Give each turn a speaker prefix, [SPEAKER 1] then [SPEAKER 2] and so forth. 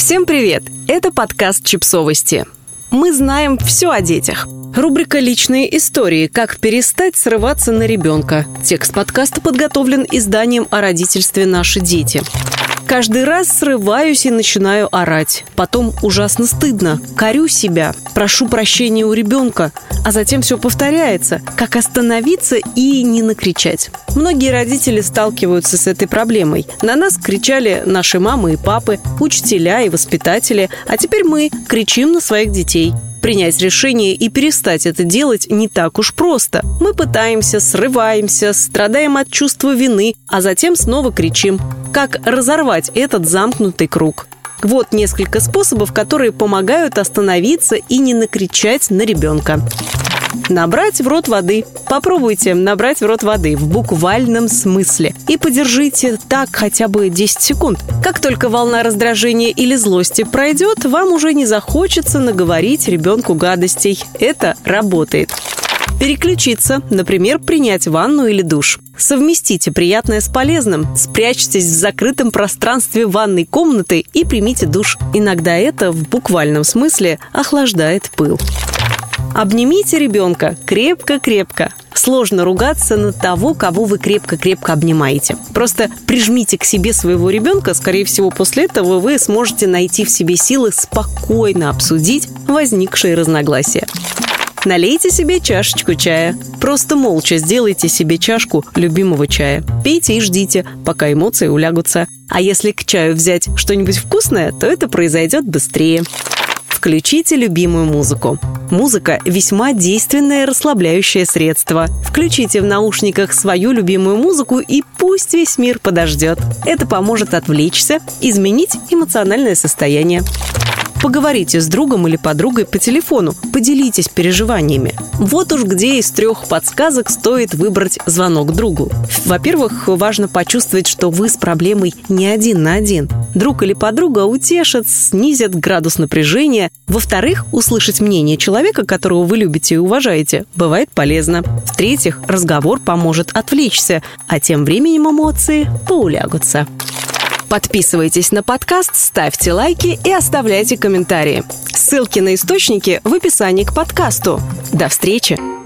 [SPEAKER 1] Всем привет! Это подкаст «Чипсовости». Мы знаем все о детях. Рубрика «Личные истории. Как перестать срываться на ребенка». Текст подкаста подготовлен изданием о родительстве «Наши дети». Каждый раз срываюсь и начинаю орать. Потом ужасно стыдно. Корю себя. Прошу прощения у ребенка. А затем все повторяется. Как остановиться и не накричать. Многие родители сталкиваются с этой проблемой. На нас кричали наши мамы и папы, учителя и воспитатели. А теперь мы кричим на своих детей. Принять решение и перестать это делать не так уж просто. Мы пытаемся, срываемся, страдаем от чувства вины, а затем снова кричим. Как разорвать этот замкнутый круг? Вот несколько способов, которые помогают остановиться и не накричать на ребенка. Набрать в рот воды. Попробуйте набрать в рот воды в буквальном смысле. И подержите так хотя бы 10 секунд. Как только волна раздражения или злости пройдет, вам уже не захочется наговорить ребенку гадостей. Это работает. Переключиться, например, принять ванну или душ. Совместите приятное с полезным. Спрячьтесь в закрытом пространстве ванной комнаты и примите душ. Иногда это в буквальном смысле охлаждает пыл. Обнимите ребенка крепко-крепко. Сложно ругаться на того, кого вы крепко-крепко обнимаете. Просто прижмите к себе своего ребенка, скорее всего, после этого вы сможете найти в себе силы спокойно обсудить возникшие разногласия. Налейте себе чашечку чая. Просто молча сделайте себе чашку любимого чая. Пейте и ждите, пока эмоции улягутся. А если к чаю взять что-нибудь вкусное, то это произойдет быстрее. Включите любимую музыку. Музыка – весьма действенное расслабляющее средство. Включите в наушниках свою любимую музыку и пусть весь мир подождет. Это поможет отвлечься, изменить эмоциональное состояние. Поговорите с другом или подругой по телефону, поделитесь переживаниями. Вот уж где из трех подсказок стоит выбрать звонок другу. Во-первых, важно почувствовать, что вы с проблемой не один на один. Друг или подруга утешат, снизят градус напряжения. Во-вторых, услышать мнение человека, которого вы любите и уважаете, бывает полезно. В-третьих, разговор поможет отвлечься, а тем временем эмоции поулягутся. Подписывайтесь на подкаст, ставьте лайки и оставляйте комментарии. Ссылки на источники в описании к подкасту. До встречи!